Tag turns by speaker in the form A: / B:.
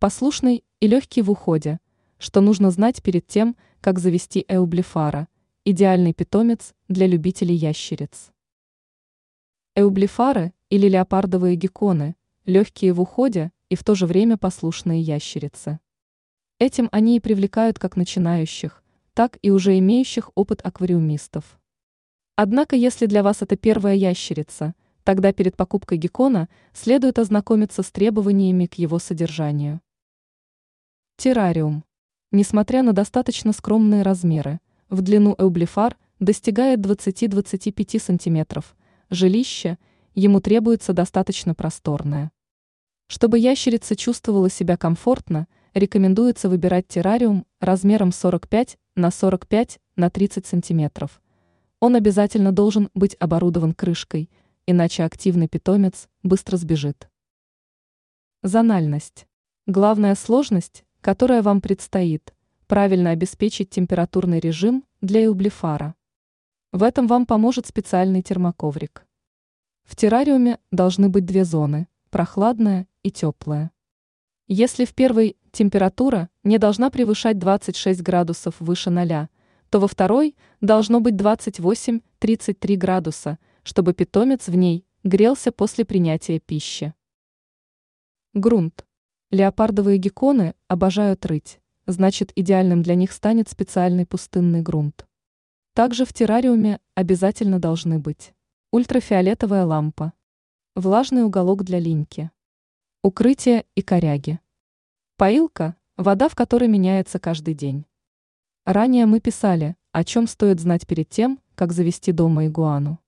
A: Послушный и легкий в уходе, что нужно знать перед тем, как завести эублифара, идеальный питомец для любителей ящериц. Эублифары или леопардовые гекконы – легкие в уходе и в то же время послушные ящерицы. Этим они и привлекают как начинающих, так и уже имеющих опыт аквариумистов. Однако, если для вас это первая ящерица, тогда перед покупкой геккона следует ознакомиться с требованиями к его содержанию. Террариум. Несмотря на достаточно скромные размеры, в длину эублифар достигает 20-25 см, жилище ему требуется достаточно просторное. Чтобы ящерица чувствовала себя комфортно, рекомендуется выбирать террариум размером 45 на 45 на 30 см. Он обязательно должен быть оборудован крышкой, иначе активный питомец быстро сбежит. Зональность. Главная сложность которая вам предстоит, правильно обеспечить температурный режим для эублифара. В этом вам поможет специальный термоковрик. В террариуме должны быть две зоны – прохладная и теплая. Если в первой температура не должна превышать 26 градусов выше ноля, то во второй должно быть 28-33 градуса, чтобы питомец в ней грелся после принятия пищи. Грунт. Леопардовые гекконы обожают рыть, значит идеальным для них станет специальный пустынный грунт. Также в террариуме обязательно должны быть ультрафиолетовая лампа, влажный уголок для линьки, укрытие и коряги, поилка, вода в которой меняется каждый день. Ранее мы писали, о чем стоит знать перед тем, как завести дома игуану.